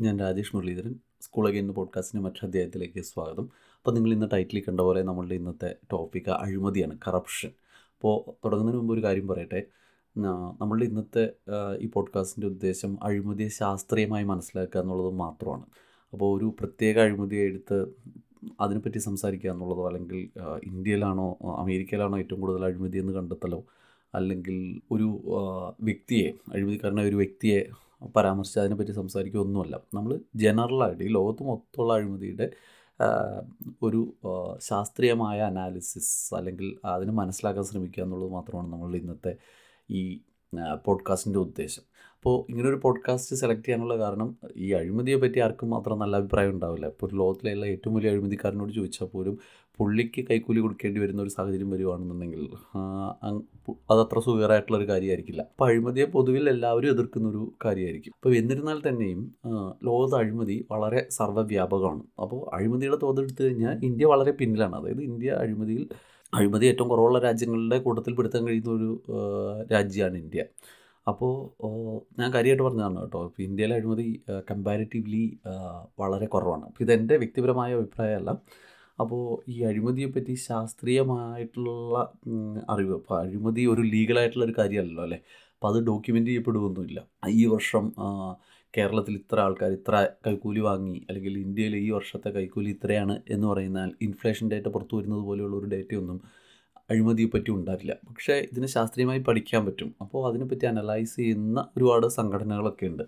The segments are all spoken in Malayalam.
ഞാൻ രാജേഷ് മുരളീധരൻ. സ്കൂൾ അഗൈൻ പോഡ്കാസ്റ്റിന്റെ മറ്റൊരു അധ്യായത്തിലേക്ക് സ്വാഗതം. അപ്പോൾ നിങ്ങൾ ഇന്ന് ടൈറ്റിൽ കണ്ട പോലെ നമ്മളുടെ ഇന്നത്തെ ടോപ്പിക്ക് അഴിമതിയാണ് കറപ്ഷൻ അപ്പോൾ തുടങ്ങുന്നതിന് മുമ്പ് ഒരു കാര്യം പറയട്ടെ. നമ്മളുടെ ഇന്നത്തെ ഈ പോഡ്കാസ്റ്റിന്റെ ഉദ്ദേശം അഴിമതിയെ ശാസ്ത്രീയമായി മനസ്സിലാക്കുക എന്നുള്ളത് മാത്രമാണ്. അപ്പോൾ ഒരു പ്രത്യേക അഴിമതിയെ എടുത്ത് അതിനെപ്പറ്റി സംസാരിക്കുക എന്നുള്ളതോ അല്ലെങ്കിൽ ഇന്ത്യയിലാണോ അമേരിക്കയിലാണോ ഏറ്റവും കൂടുതൽ അഴിമതി എന്ന് കണ്ടെത്തലോ അല്ലെങ്കിൽ ഒരു വ്യക്തിയെ അഴിമതിക്കാരനായ ഒരു വ്യക്തിയെ പരാമർശിച്ച് അതിനെപ്പറ്റി സംസാരിക്കുകയൊന്നുമല്ല നമ്മൾ ജനറലായിട്ട് ഈ ലോകത്ത് മൊത്തമുള്ള അഴിമതിയുടെ ഒരു ശാസ്ത്രീയമായ അനാലിസിസ് അല്ലെങ്കിൽ അതിനെ മനസ്സിലാക്കാൻ ശ്രമിക്കുക എന്നുള്ളത് മാത്രമാണ് നമ്മൾ ഇന്നത്തെ ഈ പോഡ്കാസ്റ്റിന്റെ ഉദ്ദേശം. അപ്പോൾ ഇങ്ങനൊരു പോഡ്കാസ്റ്റ് സെലക്ട് ചെയ്യാനുള്ള കാരണം ഈ അഴിമതിയെ പറ്റി ആർക്കും മാത്രം നല്ല അഭിപ്രായം ഉണ്ടാവില്ല. ഇപ്പോൾ ഒരു ലോകത്തിലുള്ള ഏറ്റവും വലിയ അഴിമതിക്കാരനോട് ചോദിച്ചാൽ പോലും പുള്ളിക്ക് കൈക്കൂലി കൊടുക്കേണ്ടി വരുന്ന ഒരു സാഹചര്യം വരുവാണെന്നുണ്ടെങ്കിൽ അതത്ര സുഖകരമായിട്ടുള്ള ഒരു കാര്യമായിരിക്കില്ല. അപ്പോൾ അഴിമതിയെ പൊതുവിൽ എല്ലാവരും എതിർക്കുന്ന ഒരു കാര്യമായിരിക്കും. അപ്പോൾ എന്നിരുന്നാൽ തന്നെയും ലോകത്ത് അഴിമതി വളരെ സർവവ്യാപകമാണ്. അപ്പോൾ അഴിമതിയുടെ തോതെടുത്തു കഴിഞ്ഞാൽ ഇന്ത്യ വളരെ പിന്നിലാണ്. അതായത് ഇന്ത്യ അഴിമതിയിൽ അഴിമതി ഏറ്റവും കുറവുള്ള രാജ്യങ്ങളുടെ കൂട്ടത്തിൽ പെടുത്താൻ കഴിയുന്ന ഒരു രാജ്യമാണ് ഇന്ത്യ. അപ്പോൾ ഞാൻ കാര്യമായിട്ട് പറഞ്ഞതാണ് കേട്ടോ. ഇപ്പോൾ ഇന്ത്യയിലെ അഴിമതി കമ്പാരിറ്റീവ്ലി വളരെ കുറവാണ്. അപ്പോൾ ഇതെന്റെ വ്യക്തിപരമായ അഭിപ്രായമല്ല. അപ്പോൾ ഈ അഴിമതിയെപ്പറ്റി ശാസ്ത്രീയമായിട്ടുള്ള അറിവ്. അപ്പോൾ അഴിമതി ഒരു ലീഗലായിട്ടുള്ള ഒരു കാര്യമല്ലല്ലോ അല്ലേ? അപ്പോൾ അത് ഡോക്യുമെന്റ് ചെയ്യപ്പെടുകയൊന്നുമില്ല ഈ വർഷം കേരളത്തിൽ ഇത്ര ആൾക്കാർ ഇത്ര കൈക്കൂലി വാങ്ങി അല്ലെങ്കിൽ ഇന്ത്യയിൽ ഈ വർഷത്തെ കൈക്കൂലി ഇത്രയാണ് എന്ന് പറയുന്നാൽ ഇൻഫ്ലേഷൻ ഡേറ്റ പുറത്തു വരുന്നത് പോലെയുള്ള ഒരു ഡേറ്റയൊന്നും അഴിമതിയെ പറ്റി ഉണ്ടാവില്ല. പക്ഷേ ഇതിന് ശാസ്ത്രീയമായി പഠിക്കാൻ പറ്റും. അപ്പോൾ അതിനെപ്പറ്റി അനലൈസ് ചെയ്യുന്ന ഒരുപാട് സംഘടനകളൊക്കെ ഉണ്ട്.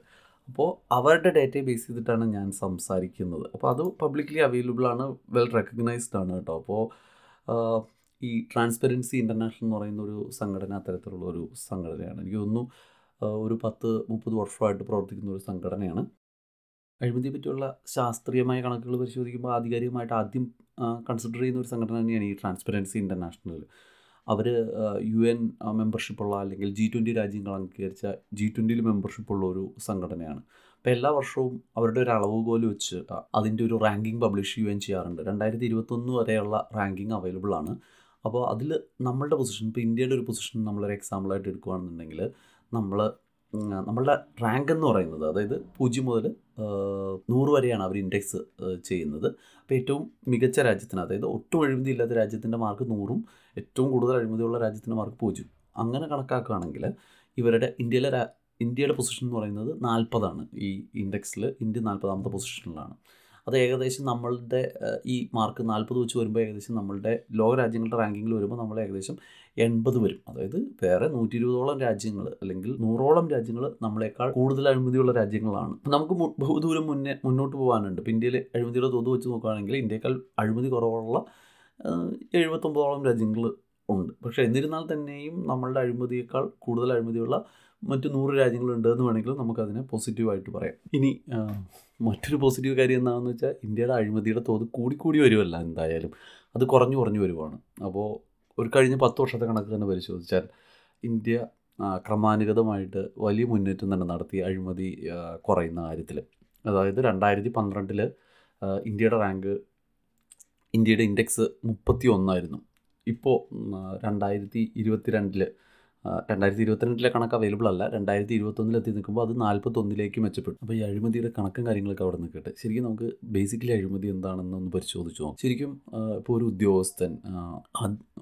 അപ്പോൾ അവരുടെ ഡേറ്റയെ ബേസ് ചെയ്തിട്ടാണ് ഞാൻ സംസാരിക്കുന്നത്. അപ്പോൾ അത് പബ്ലിക്കലി അവൈലബിൾ ആണ് വെൽ റെക്കഗ്നൈസ്ഡ് ആണ് കേട്ടോ. അപ്പോൾ ഈ ട്രാൻസ്പെറൻസി ഇന്റർനാഷണൽ എന്ന് പറയുന്ന ഒരു സംഘടന അത്തരത്തിലുള്ള ഒരു സംഘടനയാണ്. എനിക്ക് തോന്നുന്നു ഒരു പത്ത് മുപ്പത് വർഷമായിട്ട് പ്രവർത്തിക്കുന്ന ഒരു സംഘടനയാണ്. അഴിമതിയെ പറ്റിയുള്ള ശാസ്ത്രീയമായ കണക്കുകൾ പരിശോധിക്കുമ്പോൾ ആധികാരികമായിട്ട് ആദ്യം കൺസിഡർ ചെയ്യുന്ന ഒരു സംഘടന തന്നെയാണ് ഈ ട്രാൻസ്പെറൻസി ഇന്റർനാഷണൽ അവർ യു എൻ മെമ്പർഷിപ്പുള്ള അല്ലെങ്കിൽ ജി ട്വന്റി രാജ്യങ്ങൾ അംഗീകരിച്ച ജി ട്വന്റിയിൽ മെമ്പർഷിപ്പുള്ള ഒരു സംഘടനയാണ്. അപ്പോൾ എല്ലാ വർഷവും അവരുടെ ഒരു അളവ് പോലെ വെച്ച് അതിന്റെ ഒരു റാങ്കിങ് പബ്ലിഷ് ചെയ്യുകയും ചെയ്യാറുണ്ട്. രണ്ടായിരത്തി ഇരുപത്തൊന്ന് വരെയുള്ള റാങ്കിങ് അവൈലബിൾ ആണ്. അപ്പോൾ അതിൽ നമ്മളുടെ പൊസിഷൻ ഇപ്പോൾ ഇന്ത്യയുടെ ഒരു പൊസിഷൻ നമ്മളൊരു എക്സാമ്പിളായിട്ട് എടുക്കുകയാണെന്നുണ്ടെങ്കിൽ നമ്മൾ നമ്മളുടെ റാങ്ക് എന്ന് പറയുന്നത് അതായത് പൂജ്യം മുതൽ നൂറ് വരെയാണ് അവർ ഇൻഡെക്സ് ചെയ്യുന്നത്. അപ്പോൾ ഏറ്റവും മികച്ച രാജ്യത്തിന് അതായത് ഒട്ടും അഴിമതി ഇല്ലാത്ത രാജ്യത്തിന്റെ മാർക്ക് നൂറും ഏറ്റവും കൂടുതൽ അഴിമതിയുള്ള രാജ്യത്തിന് മാർക്ക് പൂജ്യം. അങ്ങനെ കണക്കാക്കുകയാണെങ്കിൽ ഇവരുടെ ഇന്ത്യയിലെ ഇന്ത്യയുടെ പൊസിഷൻ എന്ന് പറയുന്നത് നാൽപ്പതാണ്. ഈ ഇൻഡെക്സിൽ ഇന്ത്യ നാൽപ്പതാമത്തെ പൊസിഷനിലാണ് അത് ഏകദേശം നമ്മളുടെ ഈ മാർക്ക് നാൽപ്പത് വെച്ച് വരുമ്പോൾ ഏകദേശം നമ്മളുടെ ലോക രാജ്യങ്ങളുടെ റാങ്കിങ്ങിൽ വരുമ്പോൾ നമ്മൾ ഏകദേശം എൺപത് വരും. അതായത് വേറെ നൂറ്റി ഇരുപതോളം രാജ്യങ്ങൾ അല്ലെങ്കിൽ നൂറോളം രാജ്യങ്ങൾ നമ്മളെക്കാൾ കൂടുതൽ അഴിമതിയുള്ള രാജ്യങ്ങളാണ്. നമുക്ക് ബഹുദൂരം മുന്നേ മുന്നോട്ട് പോകാനുണ്ട്. ഇപ്പോൾ ഇന്ത്യയിൽ അഴിമതിയുടെ തോത് വെച്ച് നോക്കുകയാണെങ്കിൽ ഇന്ത്യയേക്കാൾ അഴിമതി കുറവുള്ള എഴുപത്തൊമ്പതോളം രാജ്യങ്ങൾ ഉണ്ട്. പക്ഷേ എന്നിരുന്നാൽ തന്നെയും നമ്മളുടെ അഴിമതിയേക്കാൾ കൂടുതൽ അഴിമതിയുള്ള മറ്റ് നൂറ് രാജ്യങ്ങളുണ്ട് എന്ന് വേണമെങ്കിൽ നമുക്കതിനെ പോസിറ്റീവായിട്ട് പറയാം. ഇനി മറ്റൊരു പോസിറ്റീവ് കാര്യം എന്താണെന്ന് വെച്ചാൽ ഇന്ത്യയുടെ അഴിമതിയുടെ തോത് കൂടിക്കൂടി വരുമല്ല എന്തായാലും. അത് കുറഞ്ഞു കുറഞ്ഞു വരുവാണ്. അപ്പോൾ ഒരു കഴിഞ്ഞ പത്ത് വർഷത്തെ കണക്ക് തന്നെ പരിശോധിച്ചാൽ ഇന്ത്യ ക്രമാനുഗതമായിട്ട് വലിയ മുന്നേറ്റം തന്നെ നടത്തി അഴിമതി കുറയുന്ന കാര്യത്തിൽ അതായത് രണ്ടായിരത്തി പന്ത്രണ്ടിൽ ഇന്ത്യയുടെ റാങ്ക് ഇന്ത്യയുടെ ഇൻഡെക്സ് മുപ്പത്തി ഒന്നായിരുന്നു ഇപ്പോൾ രണ്ടായിരത്തി ഇരുപത്തിരണ്ടിൽ രണ്ടായിരത്തി ഇരുപത്തിരണ്ടിലെ കണക്ക് അവൈലബിൾ അല്ല. രണ്ടായിരത്തി ഇരുപത്തൊന്നിൽ എത്തി നിൽക്കുമ്പോൾ അത് നാൽപ്പത്തൊന്നിലേക്ക് മെച്ചപ്പെട്ടു. അപ്പോൾ ഈ അഴിമതിയുടെ കണക്കും കാര്യങ്ങളൊക്കെ അവിടെ നിൽക്കട്ടെ. ശരിക്കും നമുക്ക് ബേസിക്കലി അഴിമതി എന്താണെന്ന് ഒന്ന് പരിശോധിച്ചു നോക്കാം. ശരിക്കും ഇപ്പോൾ ഒരു ഉദ്യോഗസ്ഥൻ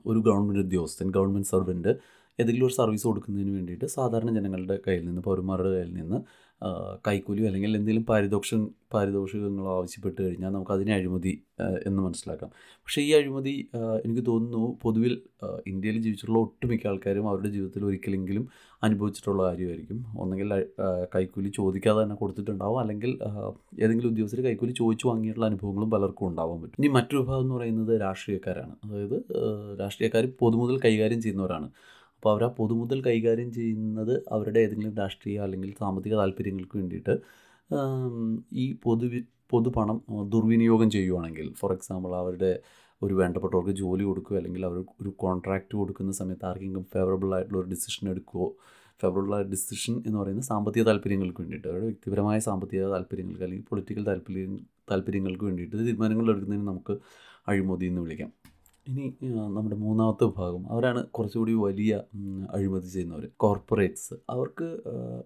ഒരു ഗവൺമെന്റ് ഉദ്യോഗസ്ഥൻ ഗവൺമെന്റ് സർവന്റ് ഏതെങ്കിലും ഒരു സർവീസ് കൊടുക്കുന്നതിന് വേണ്ടിയിട്ട് സാധാരണ ജനങ്ങളുടെ കയ്യിൽ നിന്ന് പൗരന്മാരുടെ കയ്യിൽ നിന്ന് കൈക്കൂലിയോ അല്ലെങ്കിൽ എന്തെങ്കിലും പാരിതോഷം പാരിതോഷികങ്ങളോ ആവശ്യപ്പെട്ട് കഴിഞ്ഞാൽ നമുക്ക് അതിനെ അഴിമതി എന്ന് മനസ്സിലാക്കാം. പക്ഷേ ഈ അഴിമതി എനിക്ക് തോന്നുന്നു പൊതുവിൽ ഇന്ത്യയിൽ ജീവിച്ചിട്ടുള്ള ഒട്ടുമിക്ക ആൾക്കാരും അവരുടെ ജീവിതത്തിൽ ഒരിക്കലെങ്കിലും അനുഭവിച്ചിട്ടുള്ള കാര്യമായിരിക്കും. ഒന്നെങ്കിൽ കൈക്കൂലി ചോദിക്കാതെ തന്നെ കൊടുത്തിട്ടുണ്ടാവും. അല്ലെങ്കിൽ ഏതെങ്കിലും ഉദ്യോഗസ്ഥർ കൈക്കൂലി ചോദിച്ചു വാങ്ങിയിട്ടുള്ള അനുഭവങ്ങളും പലർക്കും ഉണ്ടാവാൻ പറ്റും. ഇനി മറ്റൊരു ഭാഗം എന്ന് പറയുന്നത് രാഷ്ട്രീയക്കാരാണ്. അതായത് രാഷ്ട്രീയക്കാർ പൊതുമുതൽ കൈകാര്യം ചെയ്യുന്നവരാണ്. അപ്പോൾ അവർ ആ പൊതുമുതൽ കൈകാര്യം ചെയ്യുന്നത് അവരുടെ ഏതെങ്കിലും രാഷ്ട്രീയ അല്ലെങ്കിൽ സാമ്പത്തിക താല്പര്യങ്ങൾക്ക് വേണ്ടിയിട്ട് ഈ പൊതു പൊതുപണം ദുർവിനിയോഗം ചെയ്യുവാണെങ്കിൽ ഫോർ എക്സാമ്പിൾ അവരുടെ ഒരു വേണ്ടപ്പെട്ടവർക്ക് ജോലി കൊടുക്കുക അല്ലെങ്കിൽ അവർ ഒരു കോൺട്രാക്റ്റ് കൊടുക്കുന്ന സമയത്ത് ആർക്കെങ്കിലും ഫേവറബിൾ ആയിട്ടുള്ള ഒരു ഡിസിഷൻ എടുക്കുകയോ ഫേവറബിൾ ആയ ഡിസിഷൻ എന്ന് പറയുന്നത് സാമ്പത്തിക താല്പര്യങ്ങൾക്ക് വേണ്ടിയിട്ട് അവരുടെ വ്യക്തിപരമായ സാമ്പത്തിക താല്പര്യങ്ങൾക്ക് അല്ലെങ്കിൽ പൊളിറ്റിക്കൽ താല്പര്യ താല്പര്യങ്ങൾക്ക് വേണ്ടിയിട്ട് തീരുമാനങ്ങൾ എടുക്കുന്നതിന് നമുക്ക് അഴിമതി എന്ന് വിളിക്കാം. ഇനി നമ്മുടെ മൂന്നാമത്തെ വിഭാഗം അവരാണ് കുറച്ചുകൂടി വലിയ അഴിമതി ചെയ്യുന്നവർ കോർപ്പറേറ്റ്സ്. അവർക്ക്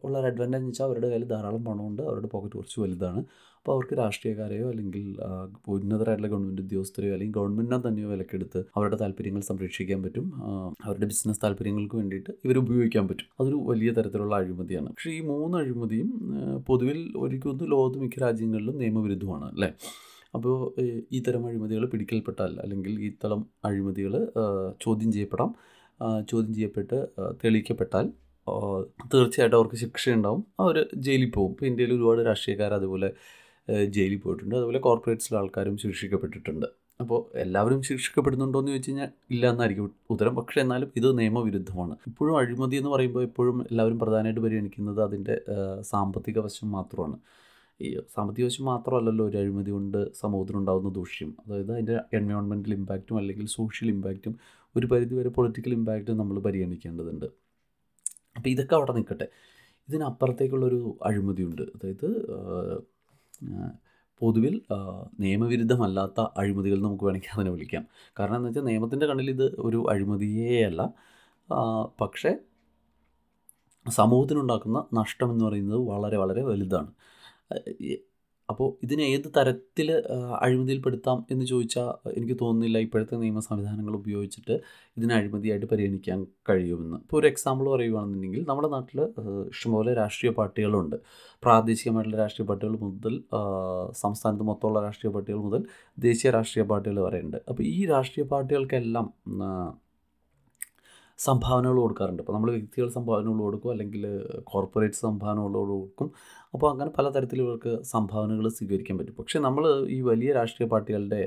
ഉള്ള ഒരു അഡ്വാന്റേജ് വെച്ചാൽ അവരുടെ കയ്യിൽ ധാരാളം പണമുണ്ട് അവരുടെ പോക്കറ്റ് കുറച്ച് വലുതാണ്. അപ്പോൾ അവർക്ക് രാഷ്ട്രീയക്കാരെയോ അല്ലെങ്കിൽ ഉന്നതരായിട്ടുള്ള ഗവൺമെന്റ് ഉദ്യോഗസ്ഥരെയോ അല്ലെങ്കിൽ ഗവൺമെന്റിനെ തന്നെയോ വിലക്കെടുത്ത് അവരുടെ താല്പര്യങ്ങൾ സംരക്ഷിക്കാൻ പറ്റും. അവരുടെ ബിസിനസ് താല്പര്യങ്ങൾക്ക് വേണ്ടിയിട്ട് ഇവർ ഉപയോഗിക്കാൻ പറ്റും. അതൊരു വലിയ തരത്തിലുള്ള അഴിമതിയാണ്. പക്ഷേ ഈ മൂന്ന് അഴിമതിയും പൊതുവിൽ ഒരിക്കലും ലോകത്ത് മിക്ക രാജ്യങ്ങളിലും നിയമവിരുദ്ധമാണ് അല്ലേ? അപ്പോൾ ഈ തരം അഴിമതികൾ പിടിക്കൽപ്പെട്ടാൽ അല്ലെങ്കിൽ ഈ തരം അഴിമതികൾ ചോദ്യം ചെയ്യപ്പെടാം. ചോദ്യം ചെയ്യപ്പെട്ട് തെളിയിക്കപ്പെട്ടാൽ തീർച്ചയായിട്ടും അവർക്ക് ശിക്ഷയുണ്ടാവും. അവർ ജയിലിൽ പോകും. ഇപ്പോൾ ഇന്ത്യയിൽ ഒരുപാട് രാഷ്ട്രീയക്കാർ അതുപോലെ ജയിലിൽ പോയിട്ടുണ്ട്. അതുപോലെ കോർപ്പറേറ്റ്സിലെ ആൾക്കാരും ശിക്ഷിക്കപ്പെട്ടിട്ടുണ്ട്. അപ്പോൾ എല്ലാവരും ശിക്ഷിക്കപ്പെടുന്നുണ്ടോ എന്ന് ചോദിച്ചു കഴിഞ്ഞാൽ ഇല്ല എന്നായിരിക്കും. ഉത്തരം പക്ഷേ എന്നാലും ഇത് നിയമവിരുദ്ധമാണ്. ഇപ്പോഴും അഴിമതി എന്ന് പറയുമ്പോൾ എപ്പോഴും എല്ലാവരും പ്രധാനമായിട്ട് പരിഗണിക്കുന്നത് അതിന്റെ സാമ്പത്തിക വശം മാത്രമാണ്. ഈ സാമ്പത്തിക വശം മാത്രമല്ലല്ലോ ഒരു അഴിമതി കൊണ്ട് സമൂഹത്തിനുണ്ടാകുന്ന ദൂഷ്യം. അതായത് അതിന്റെ എൻവയോൺമെന്റൽ ഇമ്പാക്റ്റും അല്ലെങ്കിൽ സോഷ്യൽ ഇമ്പാക്റ്റും ഒരു പരിധിവരെ പൊളിറ്റിക്കൽ ഇമ്പാക്റ്റും നമ്മൾ പരിഗണിക്കേണ്ടതുണ്ട്. അപ്പോൾ ഇതൊക്കെ അവിടെ നിൽക്കട്ടെ. ഇതിനപ്പുറത്തേക്കുള്ളൊരു അഴിമതിയുണ്ട്. അതായത് പൊതുവിൽ നിയമവിരുദ്ധമല്ലാത്ത അഴിമതികൾ നമുക്ക് വേണമെങ്കിൽ അതിനെ വിളിക്കാം. കാരണം എന്ന് വെച്ചാൽ നിയമത്തിന്റെ കണ്ണിൽ ഇത് ഒരു അഴിമതിയേ അല്ല. പക്ഷേ സമൂഹത്തിനുണ്ടാക്കുന്ന നഷ്ടം എന്ന് പറയുന്നത് വളരെ വളരെ വലുതാണ്. അപ്പോൾ ഇതിനെ ഏത് തരത്തിൽ അഴിമതിയിൽപ്പെടുത്താം എന്ന് ചോദിച്ചാൽ എനിക്ക് തോന്നുന്നില്ല ഇപ്പോഴത്തെ നിയമ സംവിധാനങ്ങൾ ഉപയോഗിച്ചിട്ട് ഇതിനെ അഴിമതിയായിട്ട് പരിഗണിക്കാൻ കഴിയുമെന്ന്. ഇപ്പോൾ ഒരു എക്സാമ്പിൾ പറയുകയാണെന്നുണ്ടെങ്കിൽ നമ്മുടെ നാട്ടിൽ ഇഷ്ടംപോലെ രാഷ്ട്രീയ പാർട്ടികളുണ്ട്. പ്രാദേശികമായിട്ടുള്ള രാഷ്ട്രീയ പാർട്ടികൾ മുതൽ സംസ്ഥാനത്ത് മൊത്തമുള്ള രാഷ്ട്രീയ പാർട്ടികൾ മുതൽ ദേശീയ രാഷ്ട്രീയ പാർട്ടികൾ വരെയുണ്ട്. അപ്പോൾ ഈ രാഷ്ട്രീയ പാർട്ടികൾക്കെല്ലാം സംഭാവനകൾ കൊടുക്കാറുണ്ട്. അപ്പോൾ നമ്മൾ വ്യക്തികൾ സംഭാവനകൾ കൊടുക്കും അല്ലെങ്കിൽ കോർപ്പറേറ്റ് സംഭാവനകൾ കൊടുക്കും. അപ്പോൾ അങ്ങനെ പലതരത്തിൽ ഇവർക്ക് സംഭാവനകൾ സ്വീകരിക്കാൻ പറ്റും. പക്ഷേ നമ്മൾ ഈ വലിയ രാഷ്ട്രീയ പാർട്ടികളുടെ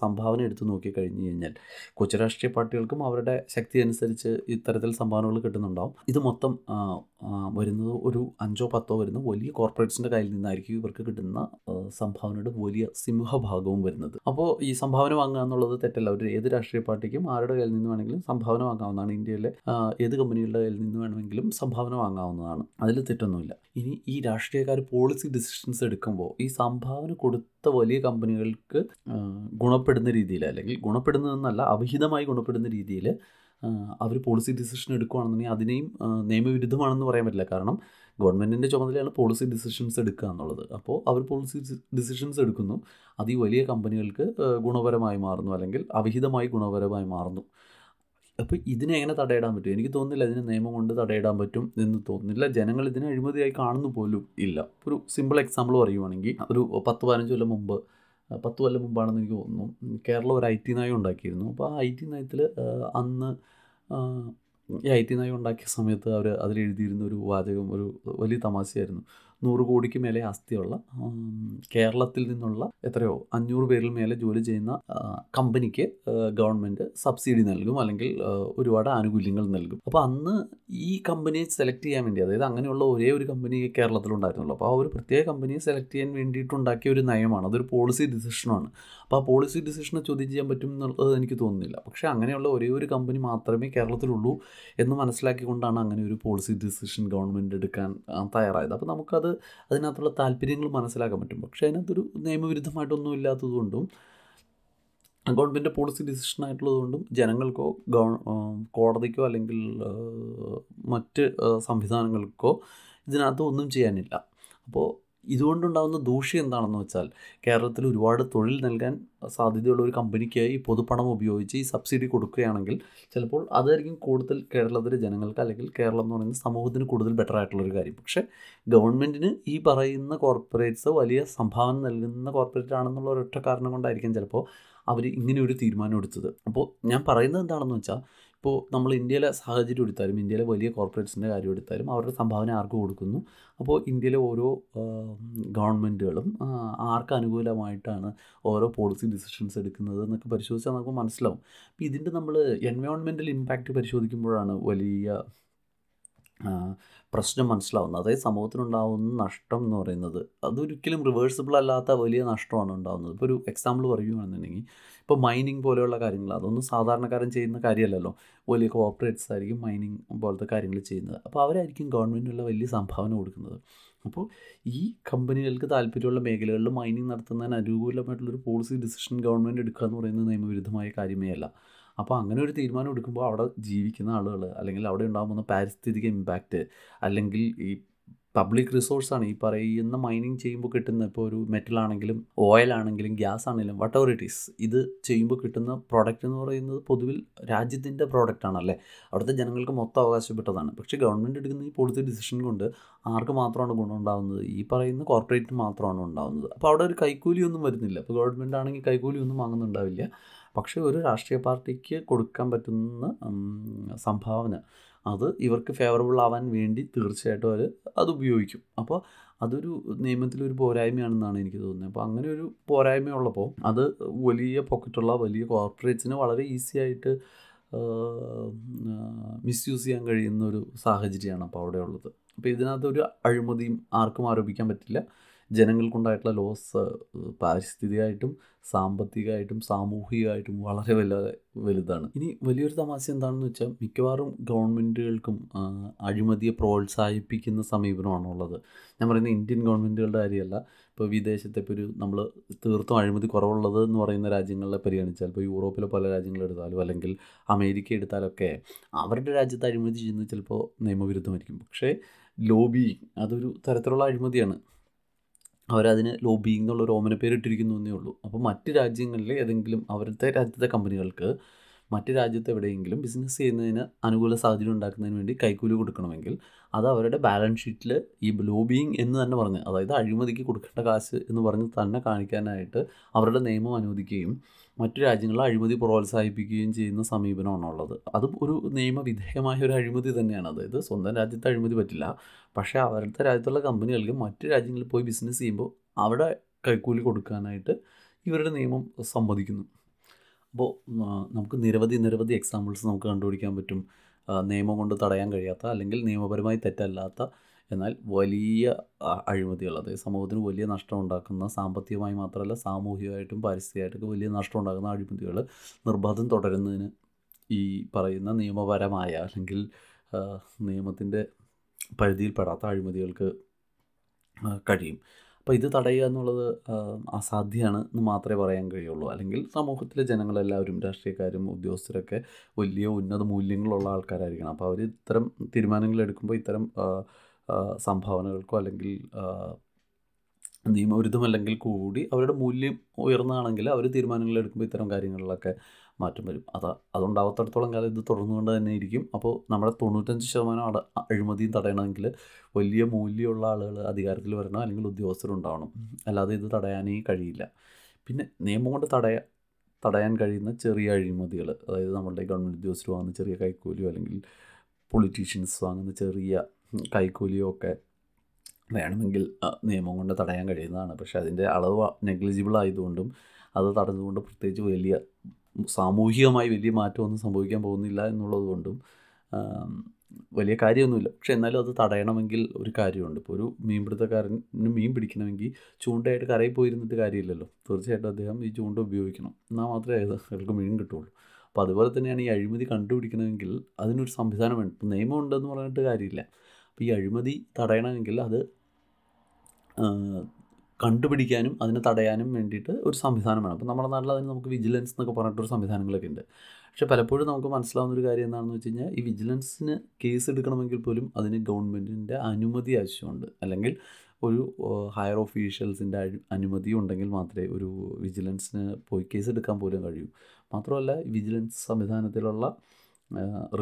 സംഭാവന എടുത്തു നോക്കി കഴിഞ്ഞ് കഴിഞ്ഞാൽ കൊച്ചു രാഷ്ട്രീയ പാർട്ടികൾക്കും അവരുടെ ശക്തി അനുസരിച്ച് ഇത്തരത്തിൽ സംഭാവനകൾ കിട്ടുന്നുണ്ടാവും. ഇത് മൊത്തം വരുന്നത് ഒരു അഞ്ചോ പത്തോ വരുന്ന വലിയ കോർപ്പറേറ്റ്സിന്റെ കയ്യിൽ നിന്നായിരിക്കും ഇവർക്ക് കിട്ടുന്ന സംഭാവനയുടെ വലിയ സിംഹഭാഗവും വരുന്നത്. അപ്പോൾ ഈ സംഭാവന വാങ്ങുക എന്നുള്ളത് തെറ്റല്ല. ഒരു ഏത് രാഷ്ട്രീയ പാർട്ടിക്കും ആരുടെ കയ്യിൽ നിന്ന് വേണമെങ്കിലും സംഭാവന വാങ്ങാവുന്നതാണ്. ഇന്ത്യയിലെ ഏത് കമ്പനികളുടെ കയ്യിൽ നിന്ന് വേണമെങ്കിലും സംഭാവന വാങ്ങാവുന്നതാണ്. അതിൽ തെറ്റൊന്നുമില്ല. ഇനി ഈ രാഷ്ട്രീയക്കാർ പോളിസി ഡിസിഷൻസ് എടുക്കുമ്പോൾ ഈ സംഭാവന കൊടുത്ത വലിയ കമ്പനികൾക്ക് ഗുണപ്പെടുന്ന രീതിയിൽ അല്ലെങ്കിൽ ഗുണപ്പെടുന്നതെന്നല്ല അവിഹിതമായി ഗുണപ്പെടുന്ന രീതിയിൽ അവർ പോളിസി ഡിസിഷൻ എടുക്കുകയാണെന്നുണ്ടെങ്കിൽ അതിനെയും നിയമവിരുദ്ധമാണെന്ന് പറയാൻ പറ്റില്ല. കാരണം ഗവൺമെന്റിന്റെ ചുമതലയാണ് പോളിസി ഡിസിഷൻസ് എടുക്കുക എന്നുള്ളത്. അപ്പോൾ അവർ പോളിസി ഡിസിഷൻസ് എടുക്കുന്നു. അത് ഈ വലിയ കമ്പനികൾക്ക് ഗുണപരമായി മാറുന്നു. അല്ലെങ്കിൽ അവിഹിതമായി ഗുണപരമായി മാറുന്നു. അപ്പോൾ ഇതിനെ എങ്ങനെ തടയിടാൻ പറ്റും? എനിക്ക് തോന്നുന്നില്ല ഇതിനെ നിയമം കൊണ്ട് തടയിടാൻ പറ്റും എന്ന് തോന്നുന്നില്ല. ജനങ്ങൾ ഇതിനെ അഴിമതിയായി കാണുന്നു പോലും ഇല്ല. ഒരു സിമ്പിൾ എക്സാമ്പിൾ പറയുവാണെങ്കിൽ ഒരു പത്ത് പതിനഞ്ച് കൊല്ലം മുമ്പ് പത്ത് കൊല്ലം മുമ്പാണെന്ന് എനിക്ക് തോന്നുന്നു. കേരളം ഒരു ഐ ടി നയം ഉണ്ടാക്കിയിരുന്നു. അപ്പോൾ ആ ഐ ടി നയത്തിൽ അന്ന് ഈ ഐ ടി നയം ഉണ്ടാക്കിയ സമയത്ത് അവർ അതിലെഴുതിയിരുന്ന ഒരു വാചകം ഒരു വലിയ തമാശയായിരുന്നു. നൂറ് കോടിക്ക് മേലെ ആസ്തിയുള്ള കേരളത്തിൽ നിന്നുള്ള എത്രയോ അഞ്ഞൂറ് പേരിൽ മേലെ ജോലി ചെയ്യുന്ന കമ്പനിക്ക് ഗവൺമെന്റ് സബ്സിഡി നൽകും അല്ലെങ്കിൽ ഒരുപാട് ആനുകൂല്യങ്ങൾ നൽകും. അപ്പോൾ അന്ന് ഈ കമ്പനിയെ സെലക്ട് ചെയ്യാൻ വേണ്ടി അതായത് അങ്ങനെയുള്ള ഒരേ ഒരു കമ്പനി കേരളത്തിലുണ്ടായിരുന്നുള്ളൂ. അപ്പോൾ ആ ഒരു പ്രത്യേക കമ്പനിയെ സെലക്ട് ചെയ്യാൻ വേണ്ടിയിട്ടുണ്ടാക്കിയ ഒരു നയമാണ് അതൊരു പോളിസി ഡിസിഷനാണ്. അപ്പോൾ ആ പോളിസി ഡിസിഷനെ ചോദ്യം ചെയ്യാൻ പറ്റും എന്നുള്ളത് എനിക്ക് തോന്നുന്നില്ല. പക്ഷേ അങ്ങനെയുള്ള ഒരേ ഒരു കമ്പനി മാത്രമേ കേരളത്തിലുള്ളൂ എന്ന് മനസ്സിലാക്കിക്കൊണ്ടാണ് അങ്ങനെ ഒരു പോളിസി ഡിസിഷൻ ഗവൺമെന്റ് എടുക്കാൻ തയ്യാറായത്. അപ്പോൾ നമുക്കത് അതിനകത്തുള്ള താല്പര്യങ്ങൾ മനസ്സിലാക്കാൻ പറ്റും. പക്ഷേ അതിനകത്തൊരു നിയമവിരുദ്ധമായിട്ടൊന്നും ഇല്ലാത്തതുകൊണ്ടും ഗവൺമെന്റ് പോളിസി ഡിസിഷൻ ആയിട്ടുള്ളതുകൊണ്ടും ജനങ്ങൾക്കോ ഗവ കോടതിക്കോ അല്ലെങ്കിൽ മറ്റ് സംവിധാനങ്ങൾക്കോ ഇതിനകത്ത് ഒന്നും ചെയ്യാനില്ല. അപ്പോൾ ഇതുകൊണ്ടുണ്ടാകുന്ന ദൂഷ്യം എന്താണെന്ന് വെച്ചാൽ കേരളത്തിൽ ഒരുപാട് തൊഴിൽ നൽകാൻ സാധ്യതയുള്ള ഒരു കമ്പനിക്കായി പൊതുപണം ഉപയോഗിച്ച് ഈ സബ്സിഡി കൊടുക്കുകയാണെങ്കിൽ ചിലപ്പോൾ അതായിരിക്കും കൂടുതൽ കേരളത്തിലെ ജനങ്ങൾക്ക് അല്ലെങ്കിൽ കേരളം എന്ന് പറയുന്ന സമൂഹത്തിന് കൂടുതൽ ബെറ്റർ ആയിട്ടുള്ളൊരു കാര്യം. പക്ഷേ ഗവൺമെന്റിന് ഈ പറയുന്ന കോർപ്പറേറ്റ്സ് വലിയ സംഭാവന നൽകുന്ന കോർപ്പറേറ്റ് ആണെന്നുള്ള ഒരൊറ്റ കാരണം കൊണ്ടായിരിക്കും ചിലപ്പോൾ അവർ ഇങ്ങനെ ഒരു തീരുമാനം എടുത്തത്. അപ്പോൾ ഞാൻ പറയുന്നത് എന്താണെന്ന് വെച്ചാൽ ഇപ്പോൾ നമ്മൾ ഇന്ത്യയിലെ സാഹചര്യം എടുത്താലും ഇന്ത്യയിലെ വലിയ കോർപ്പറേറ്റ്സിന്റെ കാര്യം എടുത്താലും അവരുടെ സംഭാവന ആർക്ക് കൊടുക്കുന്നു. അപ്പോൾ ഇന്ത്യയിലെ ഓരോ ഗവൺമെന്റുകളും ആർക്ക് അനുകൂലമായിട്ടാണ് ഓരോ പോളിസി ഡിസിഷൻസ് എടുക്കുന്നത് എന്നൊക്കെ പരിശോധിച്ചാൽ നമുക്ക് മനസ്സിലാവും. അപ്പോൾ ഇതിന്റെ നമ്മൾ എൻവയോൺമെന്റൽ ഇമ്പാക്റ്റ് പരിശോധിക്കുമ്പോഴാണ് വലിയ പ്രശ്നം മനസ്സിലാവുന്നത് അതായത് സമൂഹത്തിനുണ്ടാകുന്ന നഷ്ടം എന്ന് പറയുന്നത് അതൊരിക്കലും റിവേഴ്സിബിൾ അല്ലാത്ത വലിയ നഷ്ടമാണ് ഉണ്ടാകുന്നത് ഇപ്പോൾ ഒരു എക്സാമ്പിൾ പറയുകയാണെന്നുണ്ടെങ്കിൽ ഇപ്പോൾ മൈനിങ് പോലെയുള്ള കാര്യങ്ങൾ അതൊന്നും സാധാരണക്കാരൻ ചെയ്യുന്ന കാര്യമല്ലല്ലോ. വലിയ കോർപ്പറേറ്റ്സ് ആയിരിക്കും മൈനിങ് പോലത്തെ കാര്യങ്ങൾ ചെയ്യുന്നത്. അപ്പോൾ അവരായിരിക്കും ഗവൺമെന്റിനുള്ള വലിയ സംഭാവന കൊടുക്കുന്നത്. അപ്പോൾ ഈ കമ്പനികൾക്ക് താല്പര്യമുള്ള മേഖലകളിൽ മൈനിങ് നടത്തുന്നതിന് അനുകൂലമായിട്ടുള്ളൊരു പോളിസി ഡിസിഷൻ ഗവൺമെന്റ് എടുക്കുക എന്ന് പറയുന്നത് നിയമവിരുദ്ധമായ കാര്യമേ അല്ല. അപ്പോൾ അങ്ങനെ ഒരു തീരുമാനം എടുക്കുമ്പോൾ അവിടെ ജീവിക്കുന്ന ആളുകൾ അല്ലെങ്കിൽ അവിടെ ഉണ്ടാകുന്ന പാരിസ്ഥിതിക ഇമ്പാക്റ്റ് അല്ലെങ്കിൽ ഈ പബ്ലിക് റിസോഴ്സാണ് ഈ പറയുന്ന മൈനിങ് ചെയ്യുമ്പോൾ കിട്ടുന്ന ഇപ്പോൾ ഒരു ഓയിൽ ആണെങ്കിലും ഗ്യാസ് ആണെങ്കിലും വട്ട് എവർ ഇറ്റ് ഈസ് ഇത് ചെയ്യുമ്പോൾ കിട്ടുന്ന പ്രോഡക്റ്റ് എന്ന് പറയുന്നത് പൊതുവിൽ രാജ്യത്തിന്റെ പ്രോഡക്റ്റ് ആണല്ലേ? അവിടുത്തെ ജനങ്ങൾക്ക് മൊത്തം അവകാശപ്പെട്ടതാണ്. പക്ഷേ ഗവൺമെന്റ് എടുക്കുന്ന ഈ പോളിസി ഡിസിഷൻ കൊണ്ട് ആർക്ക് മാത്രമാണ് ഗുണം ഉണ്ടാകുന്നത് ഈ പറയുന്ന കോർപ്പറേറ്റ് മാത്രമാണ് ഉണ്ടാകുന്നത് അപ്പോൾ അവിടെ ഒരു കൈക്കൂലിയൊന്നും വരുന്നില്ല. അപ്പോൾ ഗവൺമെന്റ് ആണെങ്കിൽ കൈക്കൂലിയൊന്നും വാങ്ങുന്നുണ്ടാവില്ല. പക്ഷേ ഒരു രാഷ്ട്രീയ പാർട്ടിക്ക് കൊടുക്കാൻ പറ്റുന്ന സംഭാവന അത് ഇവർക്ക് ഫേവറബിൾ ആവാൻ വേണ്ടി തീർച്ചയായിട്ടും അവർ അത് ഉപയോഗിക്കും. അപ്പോൾ അതൊരു നിയമത്തിലൊരു പോരായ്മയാണെന്നാണ് എനിക്ക് തോന്നുന്നത്. അപ്പോൾ അങ്ങനെ ഒരു പോരായ്മ ഉള്ളപ്പോൾ അത് വലിയ പോക്കറ്റുള്ള വലിയ കോർപ്പറേറ്റ്സിന് വളരെ ഈസി ആയിട്ട് മിസ്യൂസ് ചെയ്യാൻ കഴിയുന്ന ഒരു സാഹചര്യമാണ് അപ്പോൾ അവിടെ ഉള്ളത് അപ്പോൾ ഇതിനകത്ത് ഒരു അഴിമതിയും ആർക്കും ആരോപിക്കാൻ പറ്റില്ല. ജനങ്ങൾക്കുണ്ടായിട്ടുള്ള ലോസ് പാരിസ്ഥിതികമായിട്ടും സാമ്പത്തികമായിട്ടും സാമൂഹികമായിട്ടും വളരെ വളരെ വലുതാണ്. ഇനി വലിയൊരു തമാശ എന്താണെന്ന് വെച്ചാൽ മിക്കവാറും ഗവൺമെന്റുകൾക്കും അഴിമതിയെ പ്രോത്സാഹിപ്പിക്കുന്ന സമീപനമാണുള്ളത് ഞാൻ പറയുന്നത് ഇന്ത്യൻ ഗവൺമെന്റുകളുടെ കാര്യമല്ല. ഇപ്പോൾ വിദേശത്തെ ഇപ്പോൾ ഒരു നമ്മൾ തീർത്തും അഴിമതി കുറവുള്ളത് എന്ന് പറയുന്ന രാജ്യങ്ങളെ പരിഗണിച്ചാൽ ഇപ്പോൾ യൂറോപ്പിലെ പല രാജ്യങ്ങളെടുത്താലും അല്ലെങ്കിൽ അമേരിക്ക എടുത്താലൊക്കെ അവരുടെ രാജ്യത്ത് അഴിമതി ചെയ്യുന്നത് ചിലപ്പോൾ നിയമവിരുദ്ധമായിരിക്കും. പക്ഷേ ലോബി അതൊരു തരത്തിലുള്ള അഴിമതിയാണ്. അവരതിന് ലോബിയിങ് എന്നുള്ള ഒരു ഓമന പേരിട്ടിരിക്കുന്നു എന്നേ ഉള്ളൂ. അപ്പോൾ മറ്റ് രാജ്യങ്ങളിലെ ഏതെങ്കിലും അവരുടെ രാജ്യത്തെ കമ്പനികൾക്ക് മറ്റ് രാജ്യത്ത് എവിടെയെങ്കിലും ബിസിനസ് ചെയ്യുന്നതിന് അനുകൂല സാഹചര്യം ഉണ്ടാക്കുന്നതിന് വേണ്ടി കൈക്കൂലി കൊടുക്കണമെങ്കിൽ അത് അവരുടെ ബാലൻസ് ഷീറ്റിൽ ഈ ലോബിയിങ് എന്ന് തന്നെ പറഞ്ഞ് അതായത് അഴിമതിക്ക് കൊടുക്കേണ്ട കാശ് എന്ന് പറഞ്ഞ് തന്നെ കാണിക്കാനായിട്ട് അവരുടെ നിയമം അനുവദിക്കുകയും മറ്റു രാജ്യങ്ങളിൽ അഴിമതി പ്രോത്സാഹിപ്പിക്കുകയും ചെയ്യുന്ന സമീപനമാണുള്ളത്. അത് ഒരു നിയമവിധേയമായ ഒരു അഴിമതി തന്നെയാണ്. അതായത് സ്വന്തം രാജ്യത്ത് അഴിമതി പറ്റില്ല. പക്ഷേ അവരുടെ രാജ്യത്തുള്ള കമ്പനികൾക്ക് മറ്റു രാജ്യങ്ങളിൽ പോയി ബിസിനസ് ചെയ്യുമ്പോൾ അവിടെ കൈക്കൂലി കൊടുക്കാനായിട്ട് ഇവരുടെ നിയമം സമ്മതിക്കുന്നു. അപ്പോൾ നമുക്ക് നിരവധി നിരവധി എക്സാമ്പിൾസ് നമുക്ക് കണ്ടുപിടിക്കാൻ പറ്റും. നിയമം കൊണ്ട് തടയാൻ കഴിയാത്ത അല്ലെങ്കിൽ നിയമപരമായി തെറ്റല്ലാത്ത എന്നാൽ വലിയ അഴിമതികൾ അതായത് സമൂഹത്തിന് വലിയ നഷ്ടം ഉണ്ടാക്കുന്ന സാമ്പത്തികമായി മാത്രമല്ല സാമൂഹികമായിട്ടും പാരിസ്ഥിതികമായിട്ടൊക്കെ വലിയ നഷ്ടം ഉണ്ടാക്കുന്ന അഴിമതികൾ നിർബന്ധം തുടരുന്നതിന് ഈ പറയുന്ന നിയമപരമായ അല്ലെങ്കിൽ നിയമത്തിന്റെ പരിധിയിൽപ്പെടാത്ത അഴിമതികൾക്ക് കഴിയും. അപ്പോൾ ഇത് തടയുക എന്നുള്ളത് അസാധ്യമാണ് എന്ന് മാത്രമേ പറയാൻ കഴിയുള്ളൂ. അല്ലെങ്കിൽ സമൂഹത്തിലെ ജനങ്ങളെല്ലാവരും രാഷ്ട്രീയക്കാരും ഉദ്യോഗസ്ഥരൊക്കെ വലിയ ഉന്നത മൂല്യങ്ങളുള്ള ആൾക്കാരായിരിക്കണം. അപ്പോൾ അവർ ഇത്തരം തീരുമാനങ്ങൾ എടുക്കുമ്പോൾ ഇത്തരം സംഭാവനകൾക്കോ അല്ലെങ്കിൽ നിയമവിരുദ്ധമല്ലെങ്കിൽ കൂടി അവരുടെ മൂല്യം ഉയർന്നതാണെങ്കിൽ അവർ തീരുമാനങ്ങൾ എടുക്കുമ്പോൾ ഇത്തരം കാര്യങ്ങളിലൊക്കെ മാറ്റം വരും. അത് അതുണ്ടാവാത്തടത്തോളം കാലം ഇത് തുടർന്നുകൊണ്ട് തന്നെ ഇരിക്കും. അപ്പോൾ നമ്മുടെ തൊണ്ണൂറ്റഞ്ച് ശതമാനം അട അഴിമതിയും തടയണമെങ്കിൽ വലിയ മൂല്യമുള്ള ആളുകൾ അധികാരത്തിൽ വരണം അല്ലെങ്കിൽ ഉദ്യോഗസ്ഥരുണ്ടാവണം അല്ലാതെ ഇത് തടയാനേ കഴിയില്ല. പിന്നെ നിയമം കൊണ്ട് തടയ തടയാൻ കഴിയുന്ന ചെറിയ അഴിമതികൾ അതായത് നമ്മളുടെ ഗവൺമെന്റ് ഉദ്യോഗസ്ഥർ വാങ്ങുന്ന ചെറിയ കൈക്കൂലിയോ അല്ലെങ്കിൽ പൊളിറ്റീഷ്യൻസ് വാങ്ങുന്ന ചെറിയ കൈക്കൂലിയോ ഒക്കെ വേണമെങ്കിൽ നിയമം കൊണ്ട് തടയാൻ കഴിയുന്നതാണ്. പക്ഷേ അതിന്റെ അളവ് നെഗ്ലിജിബിൾ ആയതുകൊണ്ടും അത് തടഞ്ഞുകൊണ്ട് പ്രത്യേകിച്ച് വലിയ സാമൂഹികമായി വലിയ മാറ്റമൊന്നും സംഭവിക്കാൻ പോകുന്നില്ല എന്നുള്ളതുകൊണ്ടും വലിയ കാര്യമൊന്നുമില്ല. പക്ഷെ എന്നാലും അത് തടയണമെങ്കിൽ ഒരു കാര്യമുണ്ട്. ഇപ്പോൾ ഒരു മീൻപിടുത്തക്കാരന് മീൻ പിടിക്കണമെങ്കിൽ ചൂണ്ടയായിട്ട് കരയിൽ പോയിരുന്നിട്ട് കാര്യമില്ലല്ലോ. തീർച്ചയായിട്ടും അദ്ദേഹം ഈ ചൂണ്ട ഉപയോഗിക്കണം. എന്നാൽ മാത്രമേ അയാൾക്ക് മീൻ കിട്ടുള്ളൂ അപ്പോൾ അതുപോലെ തന്നെയാണ് ഈ അഴിമതി കണ്ടുപിടിക്കണമെങ്കിൽ അതിനൊരു സംവിധാനം വേണം. ഇപ്പം നിയമം ഉണ്ടെന്ന് പറഞ്ഞിട്ട് കാര്യമില്ല. അപ്പോൾ ഈ അഴിമതി തടയണമെങ്കിൽ അത് കണ്ടുപിടിക്കാനും അതിനെ തടയാനും വേണ്ടിയിട്ട് ഒരു സംവിധാനം വേണം അപ്പോൾ നമ്മുടെ നാട്ടിൽ അതിന് നമുക്ക് വിജിലൻസ് എന്നൊക്കെ പറഞ്ഞിട്ടൊരു സംവിധാനങ്ങളൊക്കെ ഉണ്ട്. പക്ഷെ പലപ്പോഴും നമുക്ക് മനസ്സിലാവുന്ന ഒരു കാര്യം എന്താണെന്ന് വെച്ച് കഴിഞ്ഞാൽ ഈ വിജിലൻസിന് കേസ് എടുക്കണമെങ്കിൽ പോലും അതിന് ഗവൺമെന്റിന്റെ അനുമതി ആവശ്യമുണ്ട്. അല്ലെങ്കിൽ ഒരു ഹയർ ഓഫീഷ്യൽസിന്റെ അനുമതി ഉണ്ടെങ്കിൽ മാത്രമേ ഒരു വിജിലൻസിന് പോയി കേസ് എടുക്കാൻ പോലും കഴിയൂ. മാത്രമല്ല വിജിലൻസ് സംവിധാനത്തിലുള്ള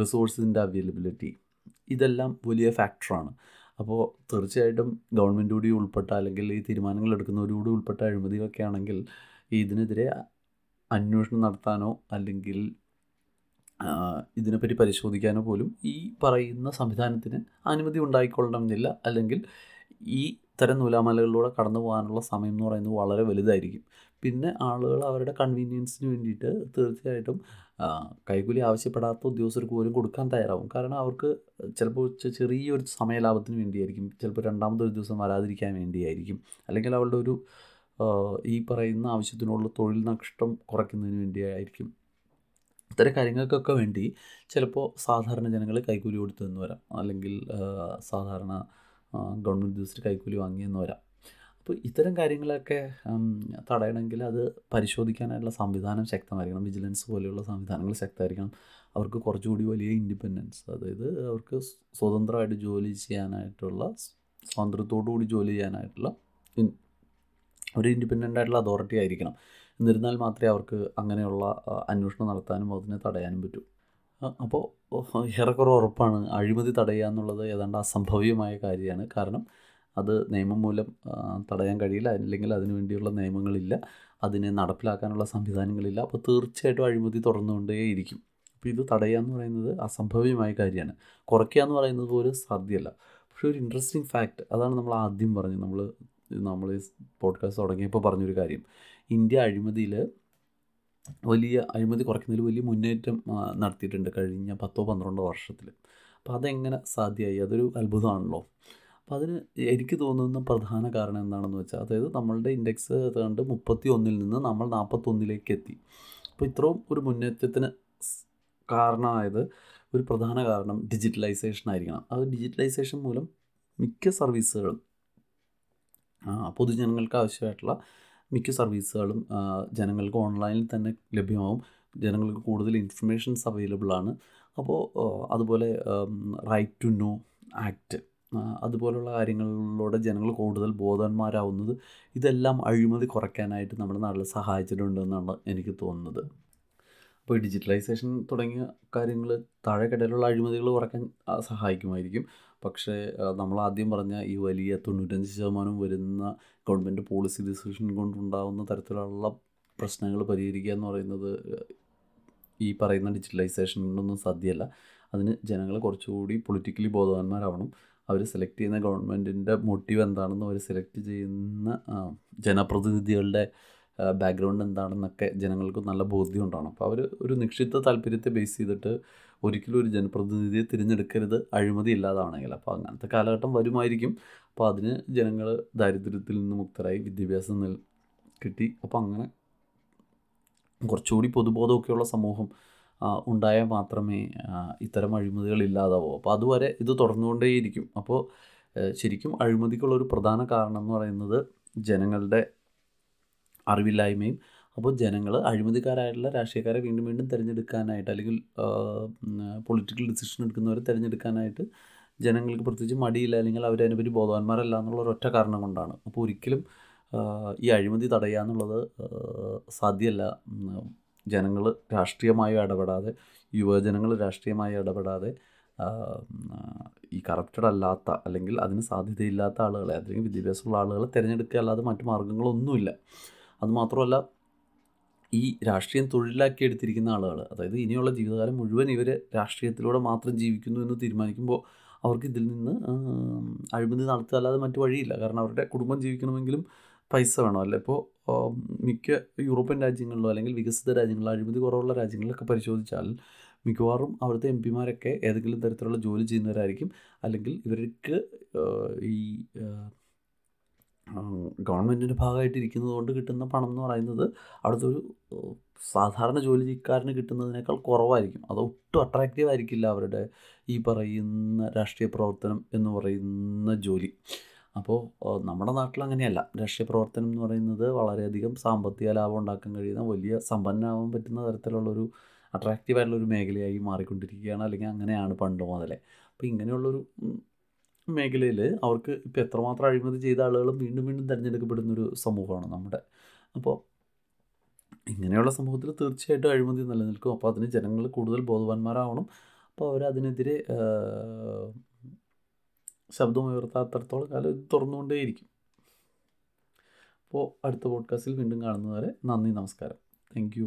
റിസോഴ്സിന്റെ അവൈലബിലിറ്റി ഇതെല്ലാം വലിയ ഫാക്ടറാണ് അപ്പോൾ തീർച്ചയായിട്ടും ഗവൺമെന്റ് കൂടി ഉൾപ്പെട്ട അല്ലെങ്കിൽ ഈ തീരുമാനങ്ങൾ എടുക്കുന്നവരോട് ഉൾപ്പെട്ട അഴിമതികളൊക്കെ ആണെങ്കിൽ ഇതിനെതിരെ അന്വേഷണം നടത്താനോ അല്ലെങ്കിൽ ഇതിനെപ്പറ്റി പരിശോധിക്കാനോ പോലും ഈ പറയുന്ന സംവിധാനത്തിന് അനുമതി ഉണ്ടായിക്കൊള്ളണമെന്നില്ല. അല്ലെങ്കിൽ ഈ തരം നൂലാമലകളിലൂടെ കടന്നു പോകാനുള്ള സമയം എന്ന് പറയുന്നത് വളരെ വലുതായിരിക്കും. പിന്നെ ആളുകൾ അവരുടെ കൺവീനിയൻസിന് വേണ്ടിയിട്ട് തീർച്ചയായിട്ടും കൈകൂലി ആവശ്യപ്പെടാത്ത ഉദ്യോഗസ്ഥർക്ക് പോലും കൊടുക്കാൻ തയ്യാറാവും. കാരണം അവർക്ക് ചിലപ്പോൾ ചെറിയൊരു സമയലാഭത്തിന് വേണ്ടിയായിരിക്കും ചിലപ്പോൾ രണ്ടാമതൊരു ദിവസം വരാതിരിക്കാൻ വേണ്ടിയായിരിക്കും. അല്ലെങ്കിൽ അവളുടെ ഒരു ഈ പറയുന്ന ആവശ്യത്തിനുള്ള തൊഴിൽ നഷ്ടം കുറയ്ക്കുന്നതിന് വേണ്ടിയായിരിക്കും. ഇത്തരം കാര്യങ്ങൾക്കൊക്കെ വേണ്ടി ചിലപ്പോൾ സാധാരണ ജനങ്ങൾ കൈക്കൂലി കൊടുത്തു എന്ന് വരാം. അല്ലെങ്കിൽ സാധാരണ ഗവൺമെന്റ് ഉദ്യോഗസ്ഥർ കൈക്കൂലി വാങ്ങിയെന്ന് വരാം. അപ്പോൾ ഇത്തരം കാര്യങ്ങളൊക്കെ തടയണമെങ്കിൽ അത് പരിശോധിക്കാനായിട്ടുള്ള സംവിധാനം ശക്തമായിരിക്കണം. വിജിലൻസ് പോലെയുള്ള സംവിധാനങ്ങൾ ശക്തമായിരിക്കണം. അവർക്ക് കുറച്ചുകൂടി വലിയ ഇൻഡിപെൻഡൻസ് അതായത് അവർക്ക് സ്വതന്ത്രമായിട്ട് ജോലി ചെയ്യാനായിട്ടുള്ള സ്വാതന്ത്ര്യത്തോടു കൂടി ജോലി ചെയ്യാനായിട്ടുള്ള ഒരു ഇൻഡിപെൻഡന്റ് ആയിട്ടുള്ള അതോറിറ്റി ആയിരിക്കണം. എന്നിരുന്നാൽ മാത്രമേ അവർക്ക് അങ്ങനെയുള്ള അന്വേഷണം നടത്താനും അതിനെ തടയാനും പറ്റൂ. അപ്പോൾ ഏറെക്കുറെ ഉറപ്പാണ് അഴിമതി തടയുക എന്നുള്ളത് ഏതാണ്ട് അസംഭവ്യമായ കാര്യമാണ്. കാരണം അത് നിയമം മൂലം തടയാൻ കഴിയില്ല. അല്ലെങ്കിൽ അതിനു വേണ്ടിയുള്ള നിയമങ്ങളില്ല. അതിനെ നടപ്പിലാക്കാനുള്ള സംവിധാനങ്ങളില്ല. അപ്പോൾ തീർച്ചയായിട്ടും അഴിമതി തുറന്നുകൊണ്ടേയിരിക്കും അപ്പോൾ ഇത് തടയുക എന്ന് പറയുന്നത് അസംഭവ്യമായ കാര്യമാണ്. കുറയ്ക്കുക എന്ന് പറയുന്നത് പോലും സാധ്യമല്ല. പക്ഷേ ഒരു ഇൻട്രസ്റ്റിംഗ് ഫാക്റ്റ് അതാണ് നമ്മൾ ആദ്യം പറഞ്ഞത്. നമ്മൾ നമ്മൾ ഈ പോഡ്കാസ്റ്റ് തുടങ്ങിയപ്പോൾ പറഞ്ഞൊരു കാര്യം. ഇന്ത്യ അഴിമതിയിൽ വലിയ അഴിമതി കുറയ്ക്കുന്നതിൽ വലിയ മുന്നേറ്റം നടത്തിയിട്ടുണ്ട് കഴിഞ്ഞ പത്തോ പന്ത്രണ്ടോ വർഷത്തിൽ. അപ്പോൾ അതെങ്ങനെ സാധ്യമായി? അതൊരു അത്ഭുതമാണല്ലോ. അപ്പോൾ അതിന് എനിക്ക് തോന്നുന്ന പ്രധാന കാരണം എന്താണെന്ന് വെച്ചാൽ അതായത് നമ്മളുടെ ഇൻഡെക്സ് ഏതാണ്ട് മുപ്പത്തി ഒന്നിൽ നിന്ന് നമ്മൾ നാൽപ്പത്തൊന്നിലേക്ക് എത്തി. അപ്പോൾ ഇത്രയും ഒരു മുന്നേറ്റത്തിന് കാരണമായത് ഒരു പ്രധാന കാരണം ഡിജിറ്റലൈസേഷൻ ആയിരിക്കണം. അത് ഡിജിറ്റലൈസേഷൻ മൂലം മിക്ക സർവീസുകളും പൊതുജനങ്ങൾക്ക് ആവശ്യമായിട്ടുള്ള മിക്ക സർവീസുകളും ജനങ്ങൾക്ക് ഓൺലൈനിൽ തന്നെ ലഭ്യമാവും. ജനങ്ങൾക്ക് കൂടുതൽ ഇൻഫർമേഷൻസ് അവൈലബിൾ ആണ്. അപ്പോൾ അതുപോലെ റൈറ്റ് ടു നോ ആക്ട് അതുപോലുള്ള കാര്യങ്ങളിലൂടെ ജനങ്ങൾ കൂടുതൽ ബോധവാന്മാരാവുന്നത് ഇതെല്ലാം അഴിമതി കുറയ്ക്കാനായിട്ട് നമ്മുടെ നാട്ടിൽ സഹായിച്ചിട്ടുണ്ടെന്നാണ് എനിക്ക് തോന്നുന്നത്. അപ്പോൾ ഡിജിറ്റലൈസേഷൻ തുടങ്ങിയ കാര്യങ്ങൾ താഴെക്കിടയിലുള്ള അഴിമതികൾ കുറയ്ക്കാൻ സഹായിക്കുമായിരിക്കും. പക്ഷേ നമ്മൾ ആദ്യം പറഞ്ഞ ഈ വലിയ തൊണ്ണൂറ്റഞ്ച് ശതമാനം വരുന്ന ഗവൺമെന്റ് പോളിസി ഡിസിഷൻ കൊണ്ടുണ്ടാകുന്ന തരത്തിലുള്ള പ്രശ്നങ്ങൾ പരിഹരിക്കുക എന്ന് പറയുന്നത് ഈ പറയുന്ന ഡിജിറ്റലൈസേഷൻ കൊണ്ടൊന്നും സാധ്യമല്ല. അതിന് ജനങ്ങൾ കുറച്ചുകൂടി പൊളിറ്റിക്കലി ബോധവാന്മാരാവണം. അവർ സെലക്ട് ചെയ്യുന്ന ഗവൺമെന്റിന്റെ മോട്ടീവ് എന്താണെന്ന് അവർ സെലക്ട് ചെയ്യുന്ന ജനപ്രതിനിധികളുടെ ബാക്ക്ഗ്രൗണ്ട് എന്താണെന്നൊക്കെ ജനങ്ങൾക്ക് നല്ല ബോധ്യം ഉണ്ടാവണം. അപ്പോൾ അവർ ഒരു നിക്ഷിപ്ത താല്പര്യത്തെ ബേസ് ചെയ്തിട്ട് ഒരിക്കലും ഒരു ജനപ്രതിനിധിയെ തിരഞ്ഞെടുക്കരുത് അഴിമതി ഇല്ലാതാണെങ്കിൽ അപ്പോൾ അങ്ങനത്തെ കാലഘട്ടം വരുമായിരിക്കും. അപ്പോൾ അതിന് ജനങ്ങൾ ദാരിദ്ര്യത്തിൽ നിന്ന് മുക്തരായി വിദ്യാഭ്യാസം കിട്ടി. അപ്പോൾ അങ്ങനെ കുറച്ചുകൂടി പൊതുബോധമൊക്കെയുള്ള സമൂഹം ഉണ്ടായാൽ മാത്രമേ ഇത്തരം അഴിമതികൾ ഇല്ലാതാവൂ. അപ്പോൾ അതുവരെ ഇത് തുടർന്നുകൊണ്ടേയിരിക്കും. അപ്പോൾ ശരിക്കും അഴിമതിക്കുള്ളൊരു പ്രധാന കാരണം എന്ന് പറയുന്നത് ജനങ്ങളുടെ അറിവില്ലായ്മയും അപ്പോൾ ജനങ്ങൾ അഴിമതിക്കാരായിട്ടുള്ള രാഷ്ട്രീയക്കാരെ വീണ്ടും വീണ്ടും തിരഞ്ഞെടുക്കാനായിട്ട് അല്ലെങ്കിൽ പൊളിറ്റിക്കൽ ഡിസിഷൻ എടുക്കുന്നവരെ തിരഞ്ഞെടുക്കാനായിട്ട് ജനങ്ങൾക്ക് പ്രത്യേകിച്ച് മടിയില്ല അല്ലെങ്കിൽ അവരതിനെപ്പറ്റി ബോധവാന്മാരല്ല എന്നുള്ള ഒരൊറ്റ കാരണം കൊണ്ടാണ്. അപ്പോൾ ഒരിക്കലും ഈ അഴിമതി തടയുക എന്നുള്ളത് സാധ്യമല്ല. ജനങ്ങൾ രാഷ്ട്രീയമായി ഇടപെടാതെ യുവജനങ്ങൾ രാഷ്ട്രീയമായി ഇടപെടാതെ ഈ കറപ്റ്റഡ് അല്ലാത്ത അല്ലെങ്കിൽ അതിന് സാധ്യതയില്ലാത്ത ആളുകളെ അല്ലെങ്കിൽ വിദ്യാഭ്യാസമുള്ള ആളുകളെ തിരഞ്ഞെടുക്കുക അല്ലാതെ മറ്റു മാർഗങ്ങളൊന്നുമില്ല അതുമാത്രമല്ല ഈ രാഷ്ട്രീയം തൊഴിലാക്കി എടുത്തിരിക്കുന്ന ആളുകൾ അതായത് ഇനിയുള്ള ജീവിതകാലം മുഴുവൻ ഇവർ രാഷ്ട്രീയത്തിലൂടെ മാത്രം ജീവിക്കുന്നു എന്ന് തീരുമാനിക്കുമ്പോൾ അവർക്ക് ഇതിൽ നിന്ന് അഴിമതി നടത്തുക അല്ലാതെ മറ്റു വഴിയില്ല. കാരണം അവരുടെ കുടുംബം ജീവിക്കണമെങ്കിലും പൈസ വേണമല്ലോ ഇപ്പോൾ മിക്ക യൂറോപ്യൻ രാജ്യങ്ങളിലോ അല്ലെങ്കിൽ വികസിത രാജ്യങ്ങളിലോ അഴിമതി കുറവുള്ള രാജ്യങ്ങളിലൊക്കെ പരിശോധിച്ചാൽ മിക്കവാറും അവിടുത്തെ എം പിമാരൊക്കെ ഏതെങ്കിലും തരത്തിലുള്ള ജോലി ചെയ്യുന്നവരായിരിക്കും. അല്ലെങ്കിൽ ഇവർക്ക് ഈ ഗവൺമെന്റിന്റെ ഭാഗമായിട്ട് ഇരിക്കുന്നത് കൊണ്ട് കിട്ടുന്ന പണം എന്ന് പറയുന്നത് അവിടുത്തെ ഒരു സാധാരണ ജോലിക്കാരന് കിട്ടുന്നതിനേക്കാൾ കുറവായിരിക്കും. അത് ഒട്ടും അട്രാക്റ്റീവ് ആയിരിക്കില്ല അവരുടെ ഈ പറയുന്ന രാഷ്ട്രീയ പ്രവർത്തനം എന്ന് പറയുന്ന ജോലി. അപ്പോൾ നമ്മുടെ നാട്ടിൽ അങ്ങനെയല്ല. രാഷ്ട്രീയ പ്രവർത്തനം എന്ന് പറയുന്നത് വളരെയധികം സാമ്പത്തിക ലാഭം ഉണ്ടാക്കാൻ കഴിയുന്ന വലിയ സമ്പന്നമാവാൻ പറ്റുന്ന തരത്തിലുള്ളൊരു അട്രാക്റ്റീവായിട്ടുള്ളൊരു മേഖലയായി മാറിക്കൊണ്ടിരിക്കുകയാണ്. അല്ലെങ്കിൽ അങ്ങനെയാണ് പണ്ട് മുതലേ. അപ്പോൾ ഇങ്ങനെയുള്ളൊരു മേഖലയിൽ അവർക്ക് ഇപ്പോൾ എത്രമാത്രം അഴിമതി ചെയ്ത ആളുകളും വീണ്ടും വീണ്ടും തിരഞ്ഞെടുക്കപ്പെടുന്നൊരു സമൂഹമാണ് നമ്മുടെ. അപ്പോൾ ഇങ്ങനെയുള്ള സമൂഹത്തിൽ തീർച്ചയായിട്ടും അഴിമതി നിലനിൽക്കും. അപ്പോൾ അതിന് ജനങ്ങൾ കൂടുതൽ ബോധവാന്മാരാവണം. അപ്പോൾ അവരതിനെതിരെ ശബ്ദമുയർത്താത്തടത്തോളം കാലം ഇത് തുറന്നുകൊണ്ടേയിരിക്കും. അപ്പോൾ അടുത്ത പോഡ്കാസ്റ്റിൽ വീണ്ടും കാണുന്നവരെ നന്ദി നമസ്കാരം. താങ്ക്